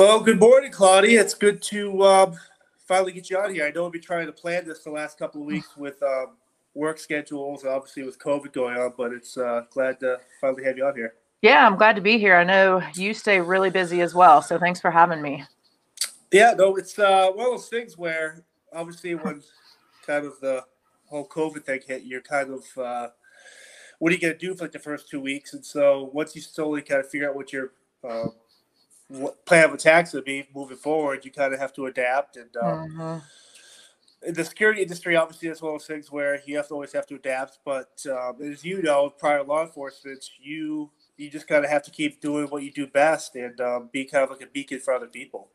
Well, good morning, Claudia. It's good to um, finally get you out here. I know we've been trying to plan this the last couple of weeks with um, work schedules, obviously with COVID going on, but it's uh, glad to finally have you out here. Yeah, I'm glad to be here. I know you stay really busy as well, so thanks for having me. Yeah, no, it's uh, one of those things where obviously when kind of the whole COVID thing hit, you're kind of uh, what are you going to do for like the first two weeks? And so once you slowly kind of figure out what your uh, what plan of attacks would be moving forward, you kind of have to adapt. And um, mm-hmm. the security industry, obviously, is one of those things where you have to always have to adapt. But um, as you know, prior law enforcement, you you just kind of have to keep doing what you do best and um, be kind of like a beacon for other people.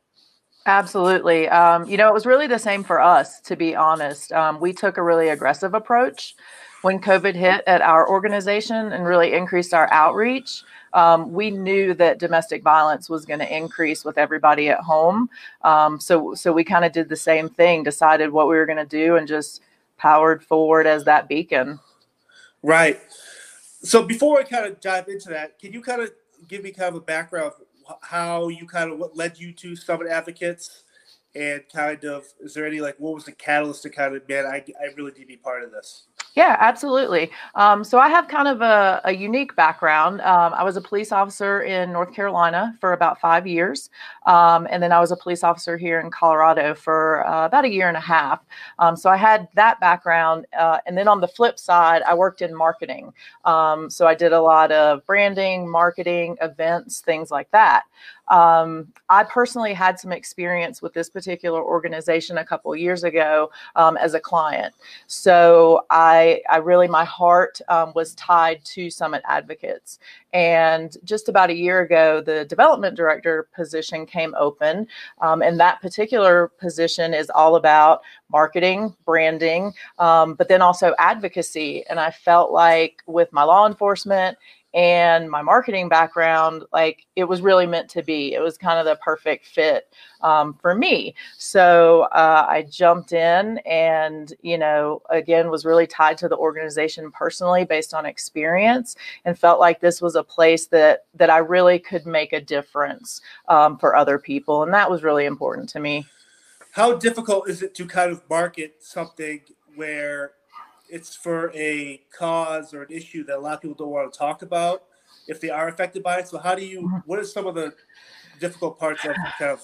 Absolutely. Um, you know, it was really the same for us, to be honest. Um, we took a really aggressive approach when COVID hit at our organization and really increased our outreach. Um, we knew that domestic violence was going to increase with everybody at home. Um, so, so we kind of did the same thing, decided what we were going to do, and just powered forward as that beacon. Right. So, before I kind of dive into that, can you kind of give me kind of a background of how you kind of what led you to Summit Advocates? and kind of is there any like what was the catalyst to kind of man I, I really need to be part of this yeah absolutely. Um, so i have kind of a, a unique background. Um, i was a police officer in north carolina for about five years. Um, and then i was a police officer here in colorado for uh, about a year and a half. Um, so i had that background uh, and then on the flip side i worked in marketing. Um, so i did a lot of branding marketing events things like that um, I personally had some experience with this particular organization a couple years ago um, as a client. So I, I really, my heart um, was tied to Summit Advocates. And just about a year ago, the development director position came open. Um, and that particular position is all about marketing, branding, um, but then also advocacy. And I felt like with my law enforcement and my marketing background, like it was really meant to be. It was kind of the perfect fit um, for me. So uh, I jumped in and, you know, again, was really tied to the organization personally based on experience and felt like this was a place that, that I really could make a difference um, for other people. And that was really important to me. How difficult is it to kind of market something where it's for a cause or an issue that a lot of people don't want to talk about if they are affected by it. So how do you? Mm-hmm. What are some of the difficult parts of kind of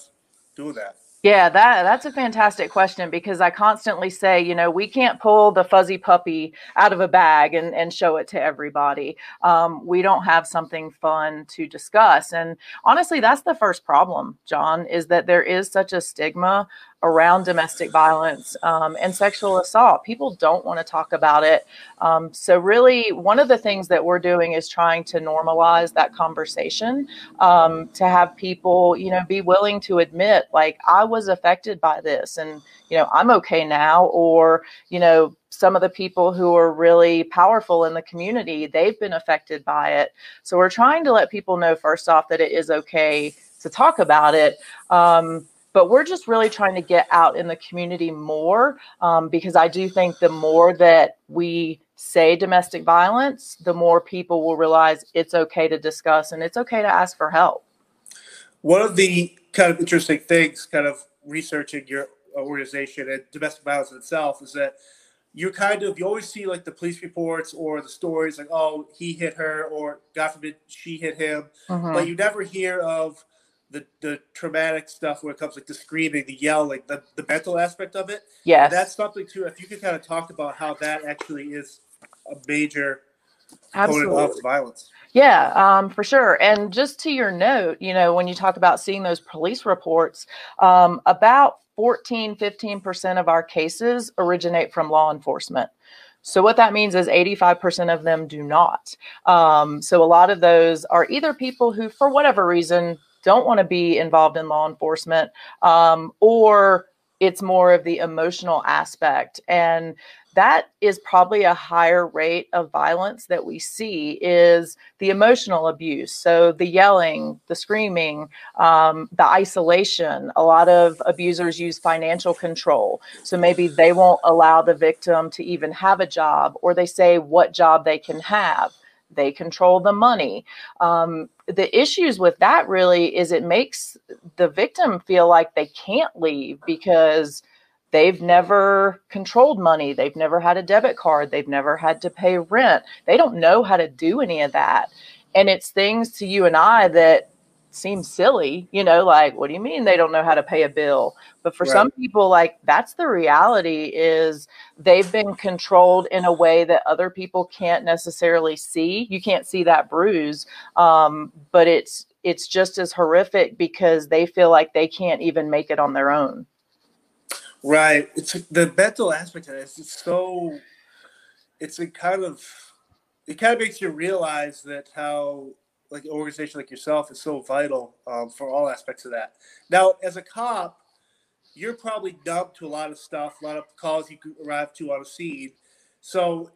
doing that? Yeah, that that's a fantastic question because I constantly say, you know, we can't pull the fuzzy puppy out of a bag and, and show it to everybody. Um, we don't have something fun to discuss. And honestly, that's the first problem, John, is that there is such a stigma around domestic violence um, and sexual assault. People don't want to talk about it. Um, so, really, one of the things that we're doing is trying to normalize that conversation um, to have people, you know, be willing to admit, like, I was affected by this and, you know, I'm okay now. Or, you know, some of the people who are really powerful in the community, they've been affected by it. So, we're trying to let people know, first off, that it is okay to talk about it. Um, but we're just really trying to get out in the community more um, because I do think the more that we say domestic violence, the more people will realize it's okay to discuss and it's okay to ask for help. One of the kind of interesting things, kind of researching your organization and domestic violence itself, is that you kind of you always see like the police reports or the stories like oh he hit her or God forbid she hit him, mm-hmm. but you never hear of the the traumatic stuff where it comes like the screaming, the yelling, the the mental aspect of it. Yes, and that's something too. If you could kind of talk about how that actually is a major Absolutely. of violence. Yeah, um, for sure. And just to your note, you know, when you talk about seeing those police reports, um, about 14, 15% of our cases originate from law enforcement. So what that means is 85% of them do not. Um, so a lot of those are either people who, for whatever reason, don't want to be involved in law enforcement, um, or it's more of the emotional aspect. And that is probably a higher rate of violence that we see is the emotional abuse. So the yelling the screaming um, the isolation. A lot of abusers use financial control. So maybe they won't allow the victim to even have a job or they say what job they can have they control the money. Um, the issues with that really is it makes the victim feel like they can't leave because they've never controlled money. They've never had a debit card. They've never had to pay rent. They don't know how to do any of that. And it's things to you and I that seem silly, you know, like, what do you mean they don't know how to pay a bill? But for right. some people, like, that's the reality is they've been controlled in a way that other people can't necessarily see. You can't see that bruise, um, but it's, it's just as horrific because they feel like they can't even make it on their own. Right. It's the mental aspect of this. It's so, it's a kind of, it kind of makes you realize that how like an organization like yourself is so vital um, for all aspects of that. Now, as a cop, you're probably numb to a lot of stuff, a lot of calls you arrive to on a scene. So,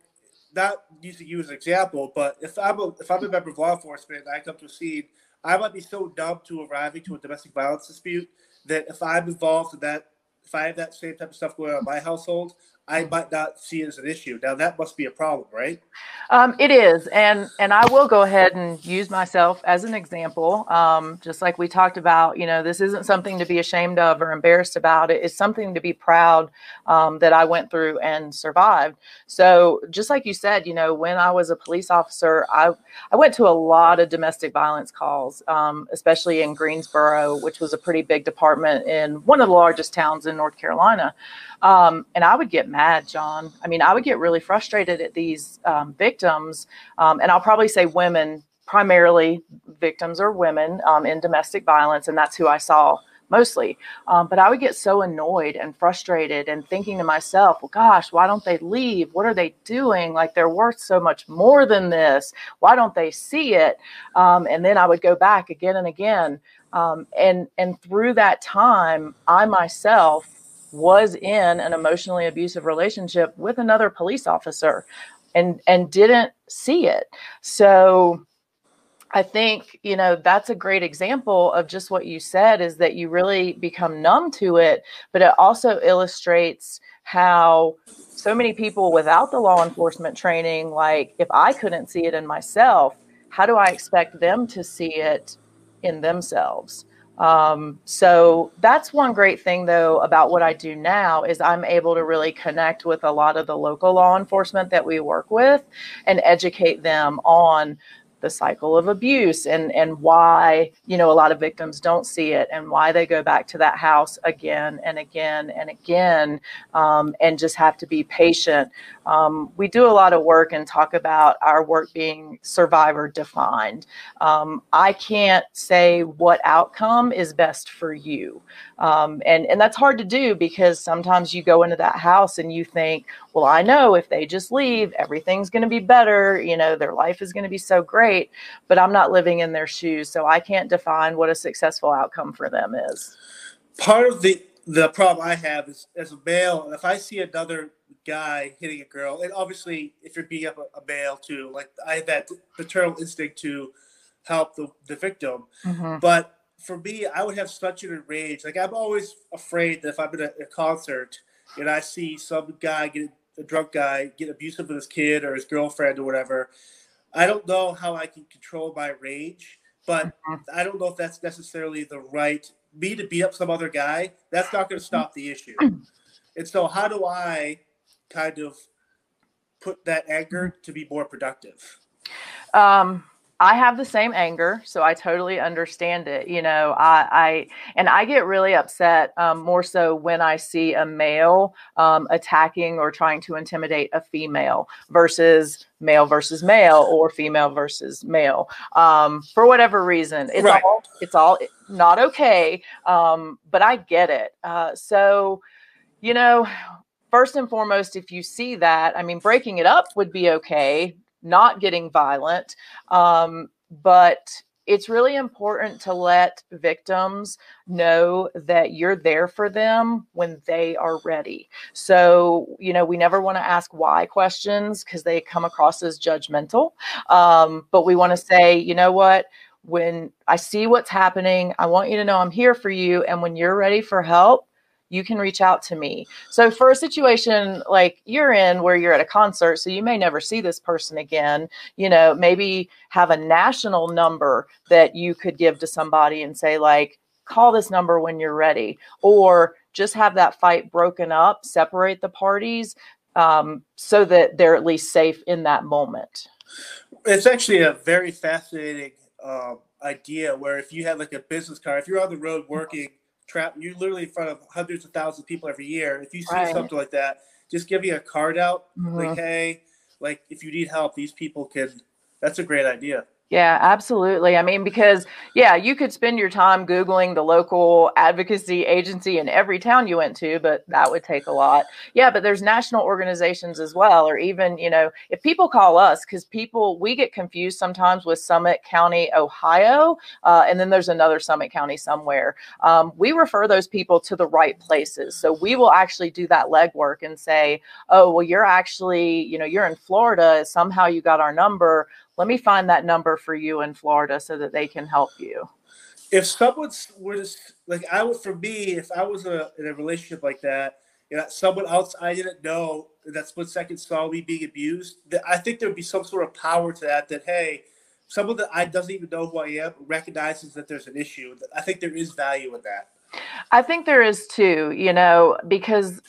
not using you as an example, but if I'm a if I'm a member of law enforcement and I come to a scene, I might be so numb to arriving to a domestic violence dispute that if I'm involved in that, if I have that same type of stuff going on in my household, I might not see it as an issue. Now that must be a problem, right? Um, it is, and and I will go ahead and use myself as an example. Um, just like we talked about, you know, this isn't something to be ashamed of or embarrassed about. It is something to be proud um, that I went through and survived. So just like you said, you know, when I was a police officer, I I went to a lot of domestic violence calls, um, especially in Greensboro, which was a pretty big department in one of the largest towns in North Carolina. Um, and I would get mad, John. I mean, I would get really frustrated at these um, victims. Um, and I'll probably say women, primarily victims are women um, in domestic violence. And that's who I saw mostly. Um, but I would get so annoyed and frustrated and thinking to myself, well, gosh, why don't they leave? What are they doing? Like they're worth so much more than this. Why don't they see it? Um, and then I would go back again and again. Um, and and through that time, I myself was in an emotionally abusive relationship with another police officer and and didn't see it. So i think you know that's a great example of just what you said is that you really become numb to it but it also illustrates how so many people without the law enforcement training like if i couldn't see it in myself how do i expect them to see it in themselves um, so that's one great thing though about what I do now is I'm able to really connect with a lot of the local law enforcement that we work with and educate them on the cycle of abuse and and why you know a lot of victims don't see it and why they go back to that house again and again and again um, and just have to be patient. Um, we do a lot of work and talk about our work being survivor defined. Um, i can't say what outcome is best for you. Um, and and that's hard to do because sometimes you go into that house and you think well i know if they just leave everything's going to be better you know their life is going to be so great but I'm not living in their shoes, so I can't define what a successful outcome for them is. Part of the the problem I have is as a male, if I see another guy hitting a girl, and obviously if you're beating up a, a male too, like I have that paternal instinct to help the, the victim. Mm-hmm. But for me, I would have such an rage. Like I'm always afraid that if I'm in a, a concert and I see some guy get a drunk guy get abusive with his kid or his girlfriend or whatever, I don't know how I can control my rage, but. I don't know if that's necessarily the right me to beat up some other guy. That's not going to stop the issue. And so, how do I kind of put that anger to be more productive? Um, I have the same anger, so I totally understand it. You know, I, I and I get really upset um, more so when I see a male um, attacking or trying to intimidate a female versus male versus male or female versus male um, for whatever reason. It's right. all it's all not okay, um, but I get it. Uh, so, you know, first and foremost, if you see that, I mean, breaking it up would be okay not getting violent. Um, but it's really important to let victims know that you're there for them when they are ready. So, you know, we never want to ask why questions because they come across as judgmental. Um, but we want to say, you know what? When I see what's happening, I want you to know I'm here for you. And when you're ready for help, you can reach out to me. So, for a situation like you're in where you're at a concert, so you may never see this person again, you know, maybe have a national number that you could give to somebody and say, like, call this number when you're ready, or just have that fight broken up, separate the parties um, so that they're at least safe in that moment. It's actually a very fascinating uh, idea where if you have like a business card, if you're on the road working, trap, you're literally in front of hundreds of thousands of people every year. If you see right. something like that, just give you a card out, mm-hmm. like, hey, like if you need help, these people can. That's a great idea. Yeah, absolutely. I mean, because, yeah, you could spend your time Googling the local advocacy agency in every town you went to, but that would take a lot. Yeah, but there's national organizations as well, or even, you know, if people call us, because people, we get confused sometimes with Summit County, Ohio, uh, and then there's another Summit County somewhere. Um, we refer those people to the right places. So we will actually do that legwork and say, oh, well, you're actually, you know, you're in Florida. Somehow you got our number let me find that number for you in Florida so that they can help you. If someone was like I would for me, if I was a, in a relationship like that, you know, someone else I didn't know that split second saw me being abused, that I think there would be some sort of power to that. That hey, someone that I doesn't even know who I am recognizes that there's an issue. I think there is value in that. I think there is too. You know, because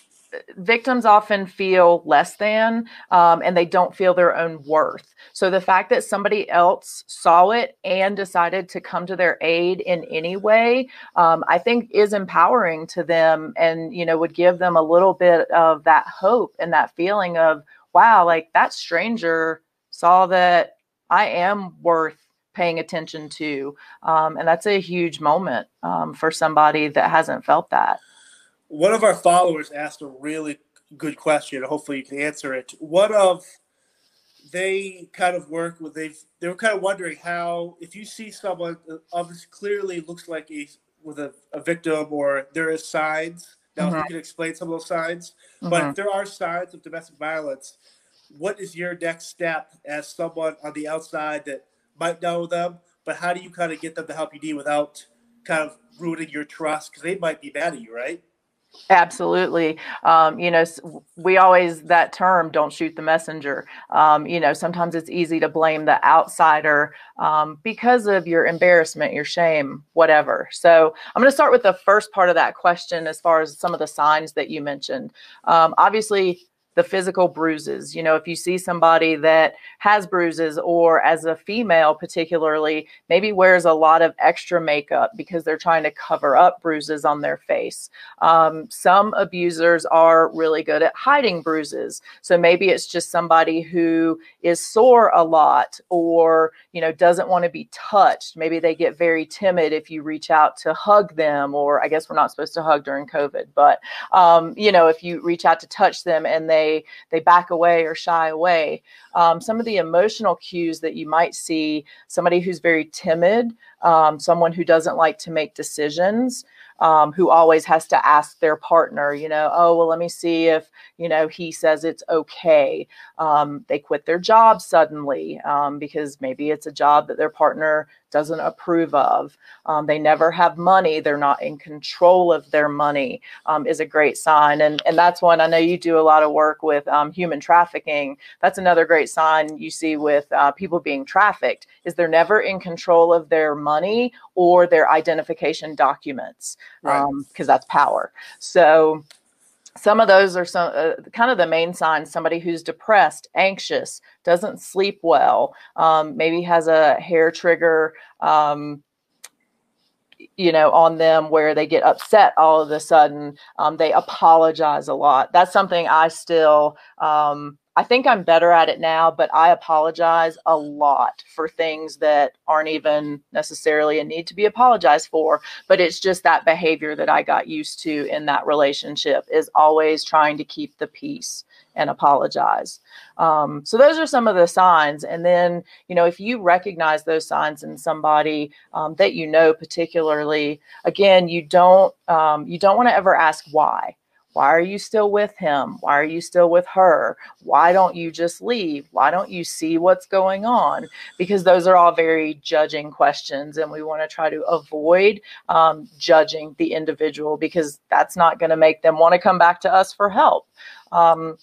victims often feel less than um, and they don't feel their own worth. So the fact that somebody else saw it and decided to come to their aid in any way, um, I think is empowering to them and, you know, would give them a little bit of that hope and that feeling of, wow, like that stranger saw that I am worth paying attention to. Um, and that's a huge moment um, for somebody that hasn't felt that one of our followers asked a really good question. Hopefully, you can answer it. What of they kind of work with they've they were kind of wondering how if you see someone obviously clearly looks like a with a, a victim or there is signs now mm-hmm. you can explain some of those signs mm-hmm. but if there are signs of domestic violence what is your next step as someone on the outside that might know them but how do you kind of get them to help you deal without kind of ruining your trust because they might be mad at you right Absolutely. Um, you know, we always, that term, don't shoot the messenger. Um, you know, sometimes it's easy to blame the outsider um, because of your embarrassment, your shame, whatever. So I'm going to start with the first part of that question as far as some of the signs that you mentioned. Um, obviously, the physical bruises. You know, if you see somebody that has bruises, or as a female, particularly, maybe wears a lot of extra makeup because they're trying to cover up bruises on their face. Um, some abusers are really good at hiding bruises. So maybe it's just somebody who is sore a lot or, you know, doesn't want to be touched. Maybe they get very timid if you reach out to hug them, or I guess we're not supposed to hug during COVID, but, um, you know, if you reach out to touch them and they they they back away or shy away. Um, some of the emotional cues that you might see somebody who's very timid, um, someone who doesn't like to make decisions um, who always has to ask their partner, you know, oh, well, let me see if, you know, he says it's okay. Um, they quit their job suddenly um, because maybe it's a job that their partner doesn't approve of. Um, they never have money. They're not in control of their money um, is a great sign. And, and that's one I know you do a lot of work with um, human trafficking. That's another great sign you see with uh, people being trafficked is they're never in control of their money or their identification documents because right. um, that's power. So some of those are some uh, kind of the main signs somebody who's depressed anxious doesn't sleep well um, maybe has a hair trigger um, you know on them where they get upset all of a sudden um, they apologize a lot that's something i still um, I think I'm better at it now, but I apologize a lot for things that aren't even necessarily a need to be apologized for. But it's just that behavior that I got used to in that relationship is always trying to keep the peace and apologize. Um, so those are some of the signs. And then, you know, if you recognize those signs in somebody um, that you know particularly, again, you don't um, you don't want to ever ask why why are you still with him? Why are you still with her? Why don't you just leave? Why don't you see what's going on? Because those are all very judging questions, and we want to try to avoid um, judging the individual because that's not going to make them want to come back to us for help. Um,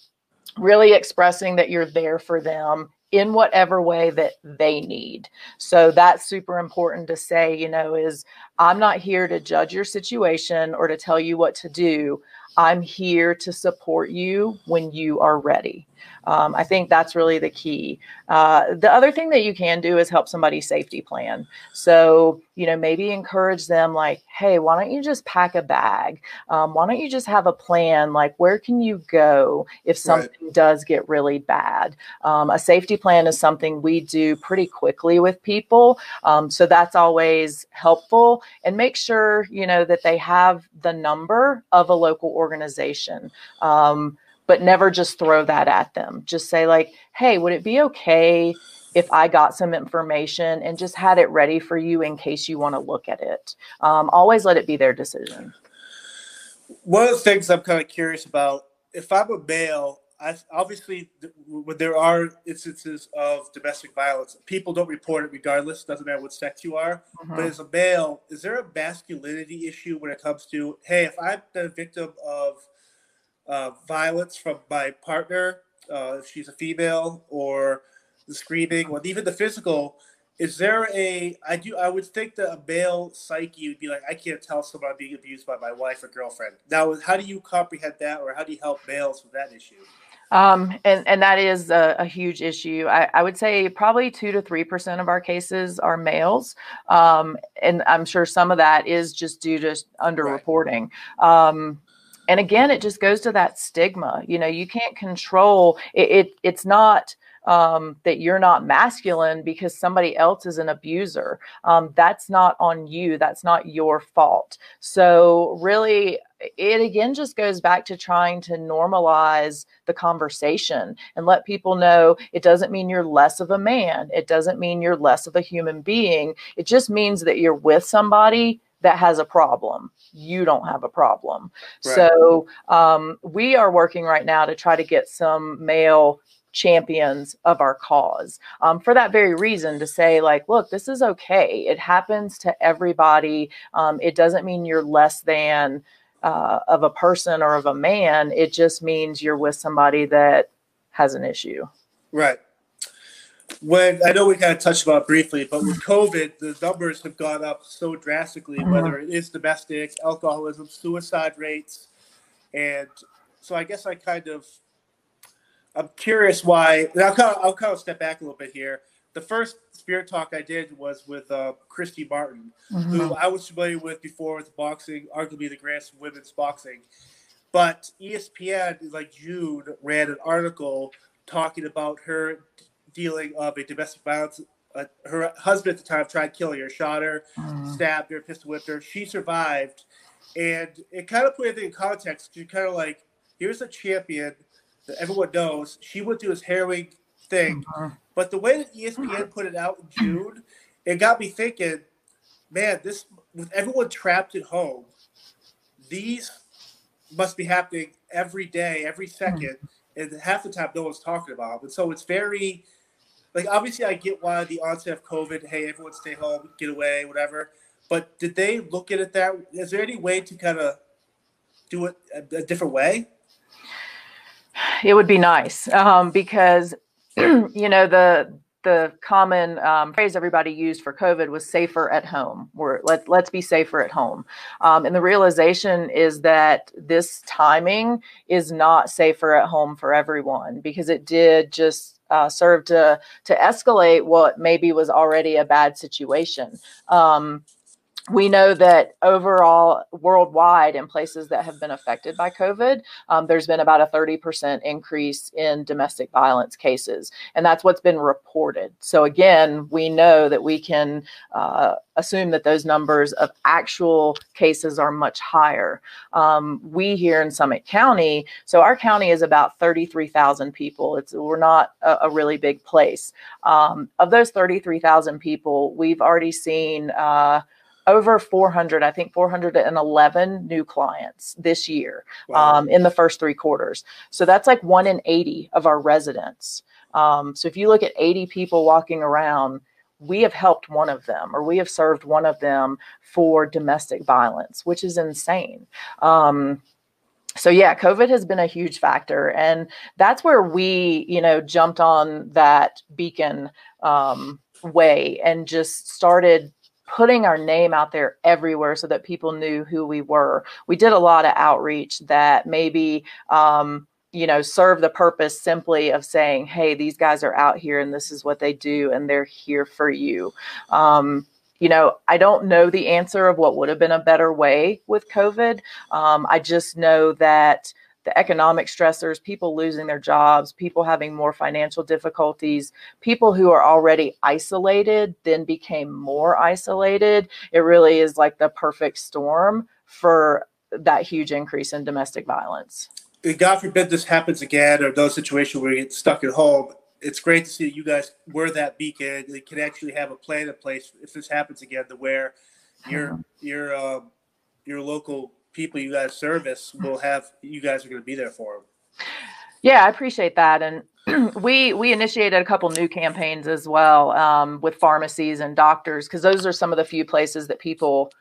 really expressing that you're there for them in whatever way that they need. So that's super important to say, you know, is I'm not here to judge your situation or to tell you what to do. I'm here to support you when you are ready. Um, I think that's really the key. Uh, the other thing that you can do is help somebody safety plan. So, you know, maybe encourage them like, hey, why don't you just pack a bag? Um, why don't you just have a plan? Like, where can you go if something right. does get really bad? Um, a safety plan is something we do pretty quickly with people. Um, so that's always helpful. And make sure, you know, that they have the number of a local organization. Um, but never just throw that at them. Just say, like, hey, would it be okay if I got some information and just had it ready for you in case you want to look at it? Um, always let it be their decision. One of the things I'm kind of curious about if I'm a male, I, obviously, when there are instances of domestic violence, people don't report it regardless. Doesn't matter what sex you are. Mm-hmm. But as a male, is there a masculinity issue when it comes to, hey, if I'm the victim of uh, violence from my partner, uh, if she's a female, or the screaming, or even the physical. Is there a? I do. I would think that a male psyche would be like, I can't tell someone I'm being abused by my wife or girlfriend. Now, how do you comprehend that, or how do you help males with that issue? Um, and, and that is a, a huge issue. I, I, would say probably two to three percent of our cases are males, um, and I'm sure some of that is just due to underreporting. Right. Um, and again it just goes to that stigma you know you can't control it, it it's not um, that you're not masculine because somebody else is an abuser. Um, that's not on you that's not your fault. So really it again just goes back to trying to normalize the conversation and let people know it doesn't mean you're less of a man. It doesn't mean you're less of a human being. It just means that you're with somebody that has a problem. You don't have a problem. Right. So um, we are working right now to try to get some male champions of our cause um, for that very reason to say like look this is okay it happens to everybody um, it doesn't mean you're less than uh, of a person or of a man it just means you're with somebody that has an issue right when I know we kind of touched about briefly, but with COVID, the numbers have gone up so drastically, mm-hmm. whether it is domestic, alcoholism, suicide rates. And so I guess I kind of, I'm curious why, and I'll kind of, I'll kind of step back a little bit here. The first Spear Talk I did was with uh, Christy Martin, mm-hmm. who I was familiar with before with boxing, arguably the greatest women's boxing. But ESPN, like June, ran an article talking about her dealing of a domestic violence. Uh, her husband at the time tried killing her, shot her, mm. stabbed her, pistol whipped her. She survived, and it kind of put everything in context. She kind of like, here's a champion that everyone knows. She went through this harrowing thing, mm-hmm. but the way that ESPN put it out in June, it got me thinking, man, this with everyone trapped at home, these must be happening every day, every second, mm-hmm. and half the time no one's talking about. Them. And so it's very like obviously I get why the onset of COVID, hey, everyone stay home, get away, whatever. But did they look at it that? Is there any way to kind of do it a, a, different way? It would be nice um, because you know the the common um, phrase everybody used for COVID was safer at home. Or let let's be safer at home. Um, and the realization is that this timing is not safer at home for everyone because it did just uh, served to to escalate what maybe was already a bad situation. Um, we know that overall, worldwide, in places that have been affected by COVID, um, there's been about a 30% increase in domestic violence cases. And that's what's been reported. So, again, we know that we can uh, assume that those numbers of actual cases are much higher. Um, we here in Summit County, so our county is about 33,000 people. It's we're not a, a really big place. Um, of those 33,000 people, we've already seen. Uh, over 400, I think 411 new clients this year Wow. um, in the first three quarters. So that's like one in 80 of our residents. Um, so if you look at 80 people walking around, we have helped one of them or we have served one of them for domestic violence, which is insane. Um, so yeah, COVID has been a huge factor, and that's where we, you know, jumped on that beacon um, way and just started putting our name out there everywhere so that people knew who we were. We did a lot of outreach that maybe. Um, you know, serve the purpose simply of saying, "Hey, these guys are out here, and this is what they do, and they're here for you." Um, you know, I don't know the answer of what would have been a better way with COVID. Um, I just know that the economic stressors, people losing their jobs, people having more financial difficulties, people who are already isolated then became more isolated. It really is like the perfect storm for that huge increase in domestic violence. God forbid this happens again, or those situations where you get stuck at home. It's great to see that you guys were that beacon. They can actually have a plan in place if this happens again, to where your your um, your local people you guys service will have you guys are going to be there for them. Yeah, I appreciate that, and we we initiated a couple new campaigns as well um, with pharmacies and doctors because those are some of the few places that people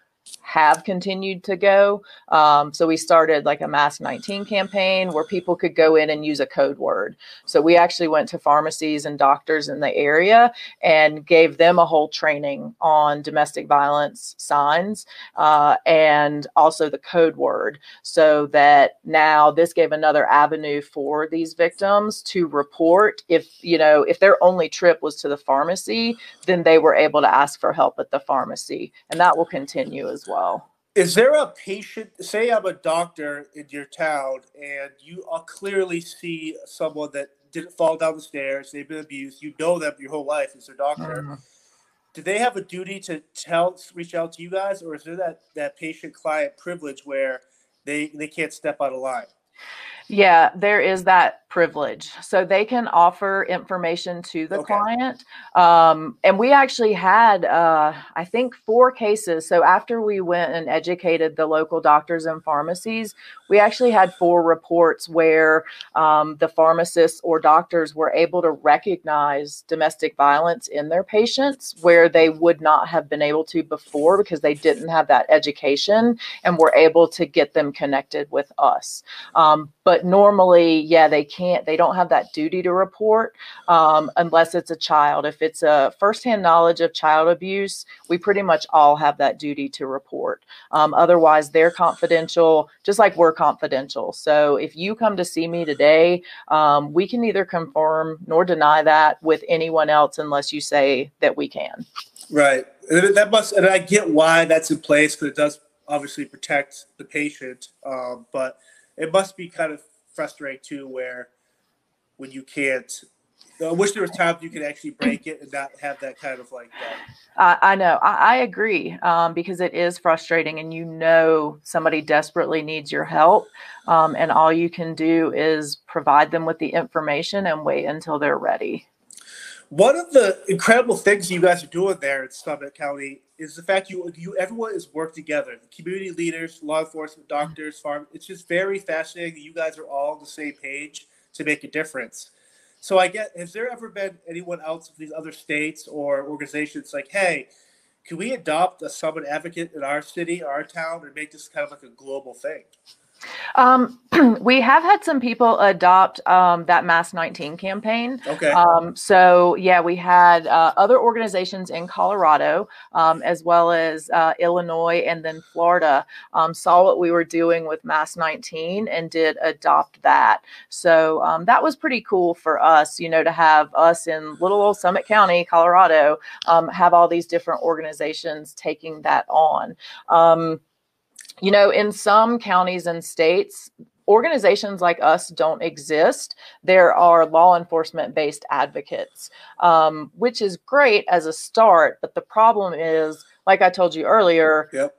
have continued to go. Um, so we started like a Mask 19 campaign where people could go in and use a code word. So we actually went to pharmacies and doctors in the area and gave them a whole training on domestic violence signs uh, and also the code word so that now this gave another avenue for these victims to report if you know if their only trip was to the pharmacy then they were able to ask for help at the pharmacy and that will continue as well Is there a patient? Say I'm a doctor in your town, and you uh, clearly see someone that didn't fall down the stairs. They've been abused. You know them your whole life as their doctor. Do they have a duty to tell, reach out to you guys, or is there that that patient client privilege where they they can't step out of line? Yeah, there is that privilege. So they can offer information to the Okay. client. Um, and we actually had, uh, I think, four cases. So after we went and educated the local doctors and pharmacies, we actually had four reports where um, the pharmacists or doctors were able to recognize domestic violence in their patients where they would not have been able to before because they didn't have that education and were able to get them connected with us. Um, but normally, yeah, they can't, they don't have that duty to report um, unless it's a child. If it's a firsthand knowledge of child abuse, we pretty much all have that duty to report. Um, otherwise, they're confidential, just like we're confidential. So if you come to see me today, um, we can neither confirm nor deny that with anyone else unless you say that we can. Right. That must, and I get why that's in place because it does obviously protect the patient. Um, but it must be kind of frustrating too, where when you can't. I wish there was times you could actually break it and not have that kind of like. Uh, I, I know. I, I agree um, because it is frustrating, and you know somebody desperately needs your help, um, and all you can do is provide them with the information and wait until they're ready. One of the incredible things you guys are doing there in Summit County is the fact you you everyone is worked together. The community leaders, law enforcement, mm-hmm. doctors, farm. It's just very fascinating that you guys are all on the same page to make a difference. So I get has there ever been anyone else of these other states or organizations like, hey, can we adopt a summit advocate in our city, our town, and make this kind of like a global thing? Um, we have had some people adopt um, that Mask 19 campaign. Okay. Um, so, yeah, we had uh, other organizations in Colorado, um, as well as uh, Illinois and then Florida, um, saw what we were doing with Mask 19 and did adopt that. So, um, that was pretty cool for us, you know, to have us in little old Summit County, Colorado, um, have all these different organizations taking that on. You know, in some counties and states, organizations like us don't exist. There are law enforcement based advocates, um, which is great as a start. But the problem is, like I told you earlier, Yep.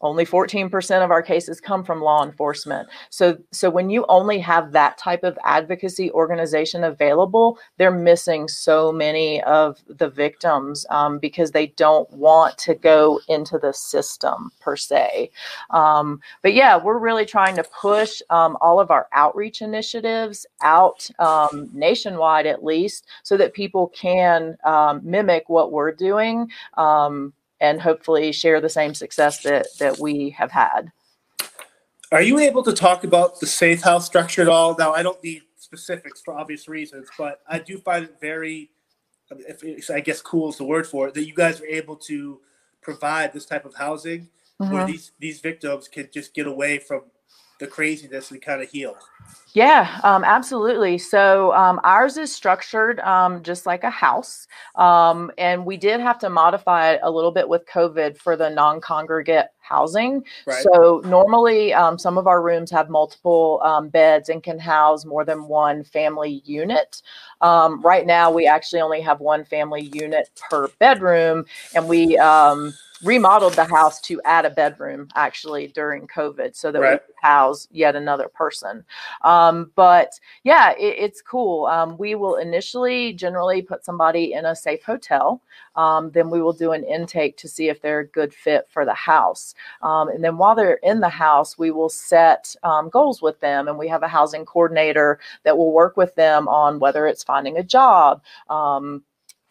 Only 14% of our cases come from law enforcement. So so when you only have that type of advocacy organization available they're missing so many of the victims um, because they don't want to go into the system per se. Um, but yeah we're really trying to push um, all of our outreach initiatives out um, nationwide at least so that people can um, mimic what we're doing um, and hopefully share the same success that that we have had. Are you able to talk about the safe house structure at all? Now, I don't need specifics for obvious reasons, but I do find it very, if I guess, cool is the word for it, that you guys are able to provide this type of housing mm-hmm. where these these victims can just get away from the craziness and kind of heal. Yeah, um, absolutely. So um, ours is structured um, just like a house, um, and we did have to modify it a little bit with COVID for the non-congregate housing. Right. So normally, um, some of our rooms have multiple um, beds and can house more than one family unit. right now, we actually only have one family unit per bedroom, and we remodeled the house to add a bedroom actually during COVID so that right. we could house yet another person. Um, but yeah, it, it's cool. Um, we will initially generally put somebody in a safe hotel. Um, then we will do an intake to see if they're a good fit for the house. Um, and then while they're in the house, we will set um, goals with them. And we have a housing coordinator that will work with them on whether it's finding a job, um,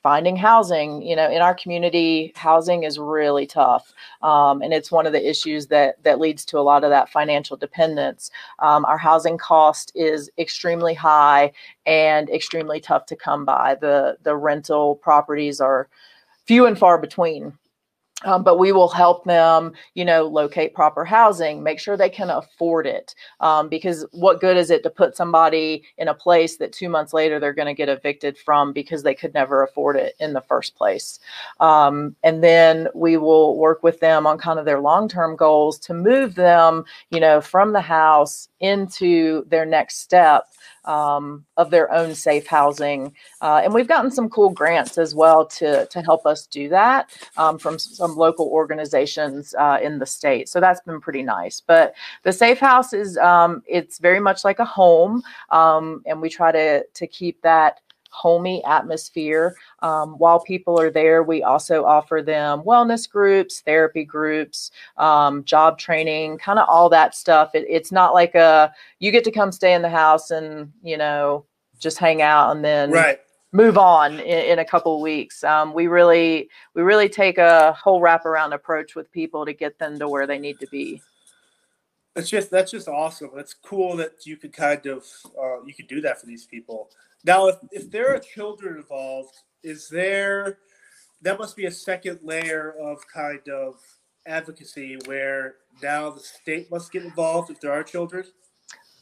finding housing you know in our community housing is really tough um, and it's one of the issues that that leads to a lot of that financial dependence. Um, our housing cost is extremely high and extremely tough to come by. The the rental properties are few and far between um, but we will help them, you know, locate proper housing, make sure they can afford it. Um, because what good is it to put somebody in a place that two months later they're going to get evicted from because they could never afford it in the first place? Um, and then we will work with them on kind of their long term goals to move them, you know, from the house into their next step um, of their own safe housing. Uh, and we've gotten some cool grants as well to, to help us do that um, from some local organizations uh, in the state. So that's been pretty nice. But the safe house is, um, it's very much like a home. Um, and we try to, to keep that homey atmosphere. Um, while people are there, we also offer them wellness groups, therapy groups, um, job training, kind of all that stuff. It, it's not like a you get to come stay in the house and you know just hang out and then right. move on in, in a couple of weeks. Um, we really we really take a whole wraparound approach with people to get them to where they need to be. That's just that's just awesome. That's cool that you could kind of uh, you could do that for these people. Now, if, if there are children involved, is there that must be a second layer of kind of advocacy where now the state must get involved if there are children?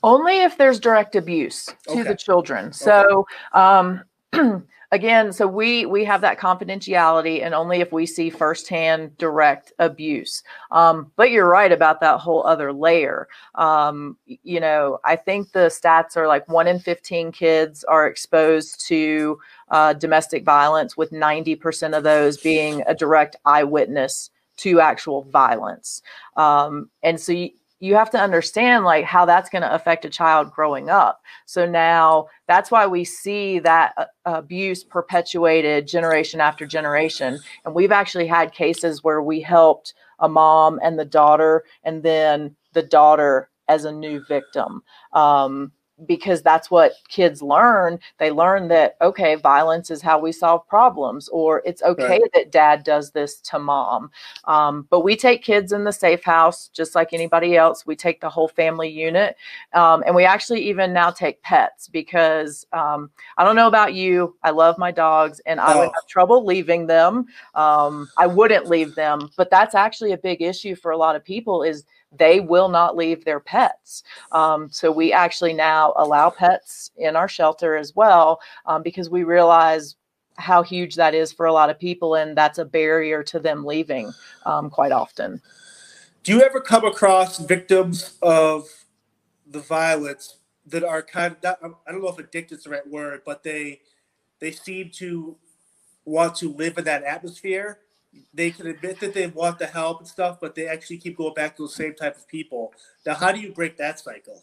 Only if there's direct abuse to okay. the children. So, okay. um, again so we we have that confidentiality and only if we see firsthand direct abuse. Um, but you're right about that whole other layer. Um, you know i think the stats are like 1 in 15 kids are exposed to uh, domestic violence with 90% of those being a direct eyewitness to actual violence. Um, and so you, you have to understand like how that's going to affect a child growing up. So now that's why we see that uh, abuse perpetuated generation after generation. And we've actually had cases where we helped a mom and the daughter and then the daughter as a new victim. Um, because that's what kids learn. They learn that, okay, violence is how we solve problems, or it's okay right. that dad does this to mom. Um, but we take kids in the safe house just like anybody else. We take the whole family unit. Um, and we actually even now take pets because um, I don't know about you. I love my dogs and I would oh. have trouble leaving them. Um, I wouldn't leave them. But that's actually a big issue for a lot of people is they will not leave their pets. Um, so we actually now allow pets in our shelter as well um, because we realize how huge that is for a lot of people, and that's a barrier to them leaving um, quite often. Do you ever come across victims of the violence that are kind of not, I don't know if addicted is the right word, but they they seem to want to live in that atmosphere they can admit that they want the help and stuff, but they actually keep going back to the same type of people. Now, how do you break that cycle?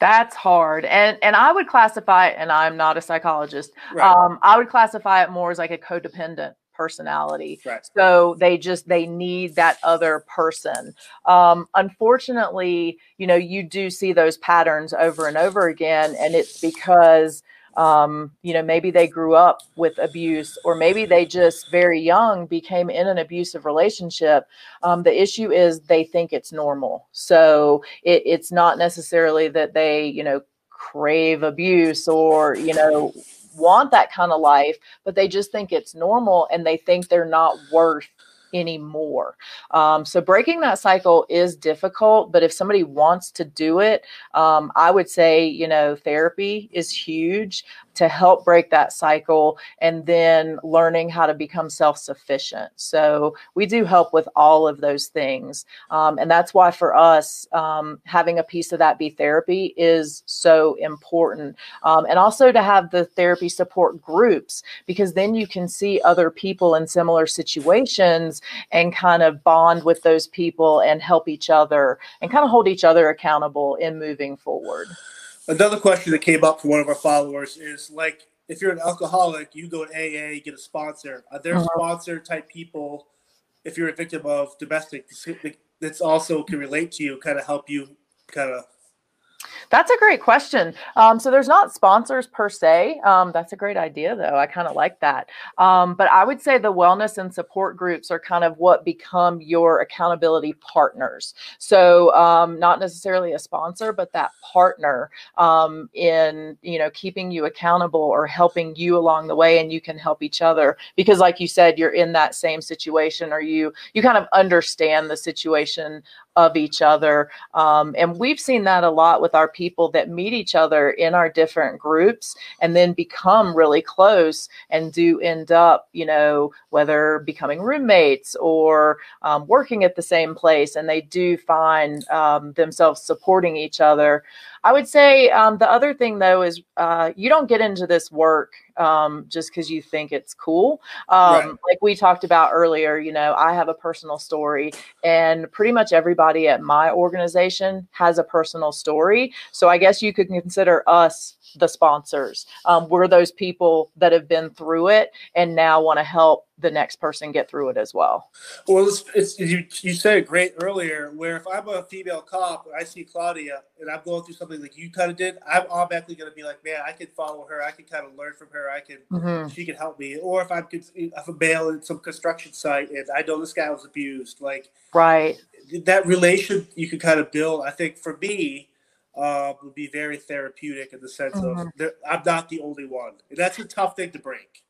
That's hard, and and I would classify, and I'm not a psychologist. Right. Um, I would classify it more as like a codependent personality. Right. So they just they need that other person. Um, unfortunately, you know, you do see those patterns over and over again, and it's because um, you know, maybe they grew up with abuse, or maybe they just very young became in an abusive relationship. Um, the issue is they think it's normal. So it, it's not necessarily that they, you know, crave abuse or, you know, want that kind of life, but they just think it's normal and they think they're not worth anymore. Um, so breaking that cycle is difficult, but if somebody wants to do it, um, I would say, you know, therapy is huge to help break that cycle and then learning how to become self sufficient. So, we do help with all of those things. Um, and that's why for us, um, having a piece of that be therapy is so important. Um, and also to have the therapy support groups, because then you can see other people in similar situations and kind of bond with those people and help each other and kind of hold each other accountable in moving forward. Another question that came up from one of our followers is like, if you're an alcoholic, you go to AA, get a sponsor. Are there uh-huh. sponsor type people, if you're a victim of domestic, that's also can relate to you, kind of help you kind of that's a great question. Um, so there's not sponsors per se. Um, that's a great idea, though. I kind of like that. Um, but I would say the wellness and support groups are kind of what become your accountability partners. So um, not necessarily a sponsor, but that partner um, in you know keeping you accountable or helping you along the way, and you can help each other because, like you said, you're in that same situation, or you you kind of understand the situation of each other. Um, and we've seen that a lot with our people that meet each other in our different groups and then become really close and do end up, you know, whether becoming roommates or um, working at the same place. And they do find um, themselves supporting each other. I would say um, the other thing though is uh, you don't get into this work um, just because you think it's cool. Um, right. Like we talked about earlier, you know, I have a personal story, and pretty much everybody at my organization has a personal story. So I guess you could consider us the sponsors. Um, we're those people that have been through it and now want to help the next person get through it as well. Well, it's, it's, you, you said it great earlier, where if I'm a female cop and I see Claudia and I'm going through something like you kind of did, I'm automatically going to be like, man, I can follow her. I can kind of learn from her. I can, mm-hmm. she can help me. Or if I'm if a male in some construction site and I know this guy was abused, like, right. That relation you can kind of build. I think for me, uh, would be very therapeutic in the sense mm-hmm. of I'm not the only one. And That's a tough thing to break.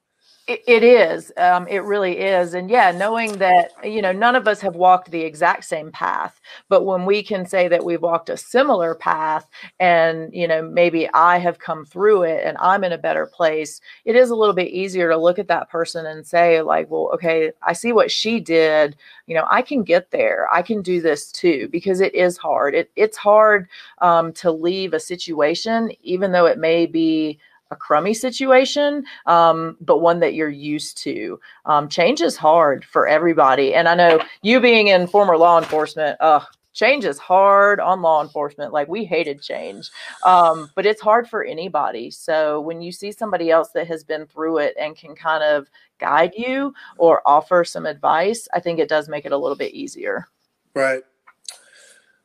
It, is. Um, it really is. And yeah, knowing that, you know, none of us have walked the exact same path, but when we can say that we've walked a similar path and, you know, maybe I have come through it and I'm in a better place, it is a little bit easier to look at that person and say, like, well, okay, I see what she did. You know, I can get there. I can do this too, because it is hard. It, it's hard um, to leave a situation, even though it may be a crummy situation, um, but one that you're used to. Um, change is hard for everybody. And I know you being in former law enforcement, uh, change is hard on law enforcement. Like we hated change, um, but it's hard for anybody. So when you see somebody else that has been through it and can kind of guide you or offer some advice, I think it does make it a little bit easier. Right.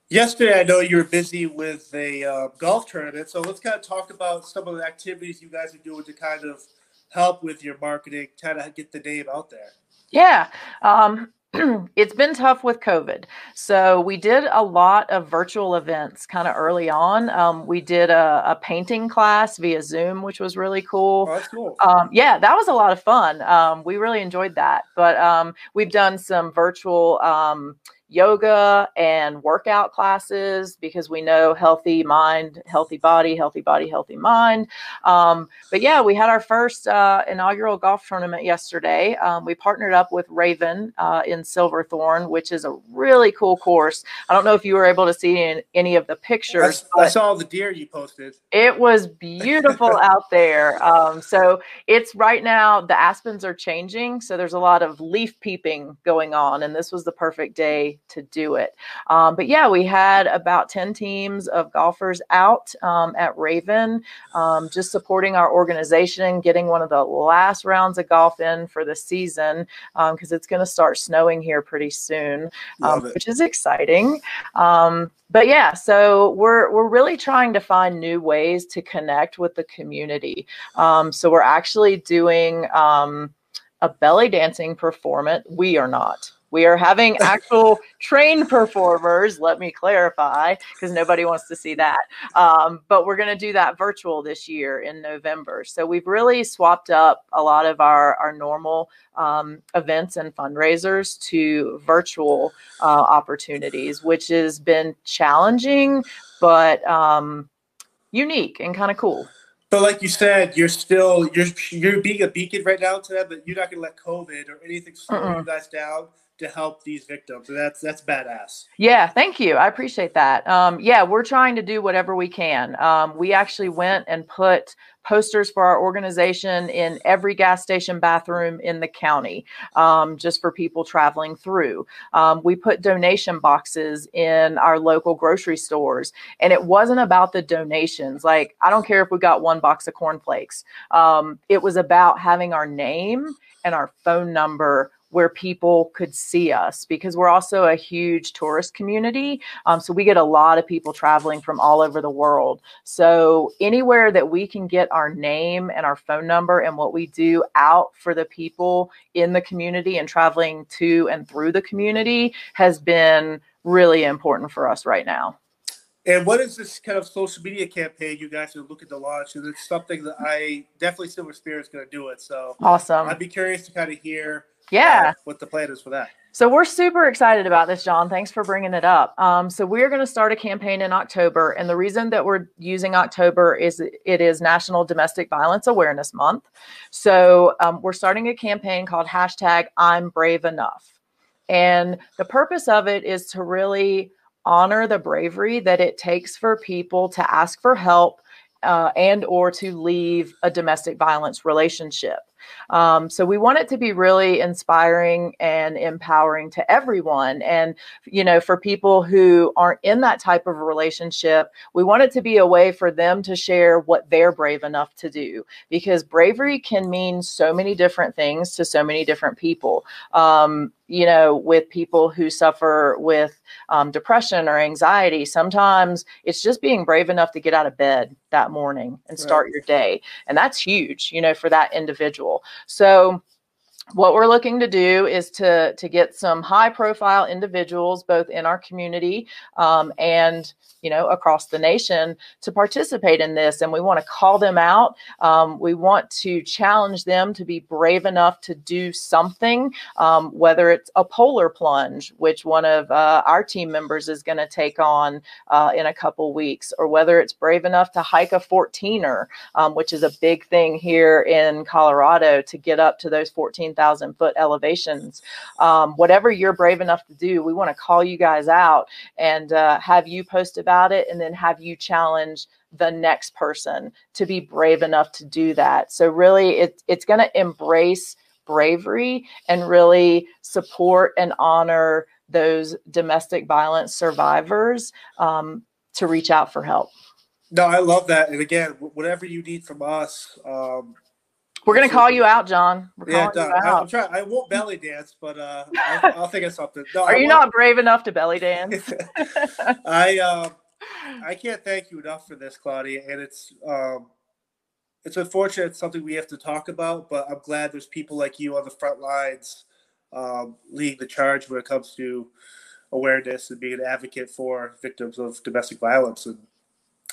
Yesterday, I know you were busy with a uh, golf tournament, so let's kind of talk about some of the activities you guys are doing to kind of help with your marketing, kind of get the name out there. Yeah. Um, it's been tough with COVID. So we did a lot of virtual events kind of early on. Um, we did a, a, painting class via Zoom, which was really cool. Oh, that's cool. Um, yeah, that was a lot of fun. Um, we really enjoyed that. But um, we've done some virtual um, yoga and workout classes because we know healthy mind, healthy body, healthy body, healthy mind. Um, but yeah, we had our first uh, inaugural golf tournament yesterday. Um, we partnered up with Raven uh, in Silverthorne, which is a really cool course. I don't know if you were able to see any of the pictures. I, I saw the deer you posted. It was beautiful out there. Um, so it's right now the aspens are changing, so there's a lot of leaf peeping going on, and this was the perfect day to do it. Um, but yeah, we had about 10 teams of golfers out um, at Raven, um, just supporting our organization, getting one of the last rounds of golf in for the season because um, it's going to start snowing here pretty soon, um, which is exciting. Um, but yeah, so we're we're really trying to find new ways to connect with the community. so we're actually doing a belly dancing performance. We are not. We are having actual trained performers, let me clarify, because nobody wants to see that. Um, but we're going to do that virtual this year in November. So we've really swapped up a lot of our, our normal um, events and fundraisers to virtual uh, opportunities, which has been challenging, but um, unique and kind of cool. But like you said, you're still you're you're being a beacon right now to them, but you're not going to let COVID or anything slow you guys down to help these victims. That's that's badass. Yeah, thank you. I appreciate that. Um, yeah, we're trying to do whatever we can. Um, we actually went and put posters for our organization in every gas station bathroom in the county, um, just for people traveling through. Um, we put donation boxes in our local grocery stores, and it wasn't about the donations. Like, I don't care if we got one box of cornflakes. Um, it was about having our name and our phone number where people could see us because we're also a huge tourist community. Um, so we get a lot of people traveling from all over the world. So anywhere that we can get our name and our phone number and what we do out for the people in the community and traveling to and through the community has been really important for us right now. And what is this kind of social media campaign you guys are looking to launch? And it's something that I definitely Silver Spear is going to do it. So awesome. I'd be curious to kind of hear yeah. Uh, what the plan is for that. So we're super excited about this, John. Thanks for bringing it up. Um, so we're going to start a campaign in October, and the reason that we're using October is it is National Domestic Violence Awareness Month. So um, we're starting a campaign called hashtag I'm Brave Enough, and the purpose of it is to really honor the bravery that it takes for people to ask for help uh, and or to leave a domestic violence relationship. Um, so we want it to be really inspiring and empowering to everyone. And, you know, for people who aren't in that type of relationship, we want it to be a way for them to share what they're brave enough to do because bravery can mean so many different things to so many different people. Um, you know, with people who suffer with um, depression or anxiety, sometimes it's just being brave enough to get out of bed that morning and start right. your day. And that's huge, you know, for that individual. So what we're looking to do is to to get some high profile individuals both in our community um, and you know across the nation to participate in this and we want to call them out. Um, we want to challenge them to be brave enough to do something um, whether it's a polar plunge which one of uh, our team members is going to take on uh, in a couple weeks or whether it's brave enough to hike a 14er um, which is a big thing here in colorado to get up to those 14000 foot elevations um, whatever you're brave enough to do we want to call you guys out and uh, have you post about about it and then have you challenge the next person to be brave enough to do that. So really it, it's going to embrace bravery and really support and honor those domestic violence survivors um, to reach out for help. No, I love that. And again, whatever you need from us, um, we're gonna call you out, John. We're yeah, you out. I'm trying. I won't belly dance, but uh, I'll, I'll think of something. No, Are I you want... not brave enough to belly dance? I uh, I can't thank you enough for this, Claudia, and it's um, it's unfortunate. It's something we have to talk about, but I'm glad there's people like you on the front lines um, leading the charge when it comes to awareness and being an advocate for victims of domestic violence. And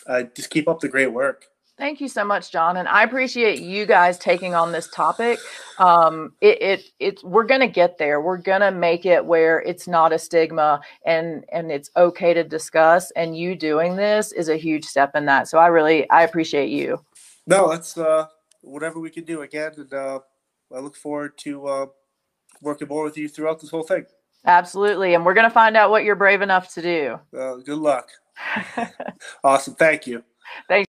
uh, just keep up the great work. Thank you so much, John, and I appreciate you guys taking on this topic. Um, it, it it's we're gonna get there. We're gonna make it where it's not a stigma and and it's okay to discuss. And you doing this is a huge step in that. So I really I appreciate you. No, that's uh, whatever we can do again, and uh, I look forward to uh, working more with you throughout this whole thing. Absolutely, and we're gonna find out what you're brave enough to do. Uh, good luck. awesome, thank you. Thanks.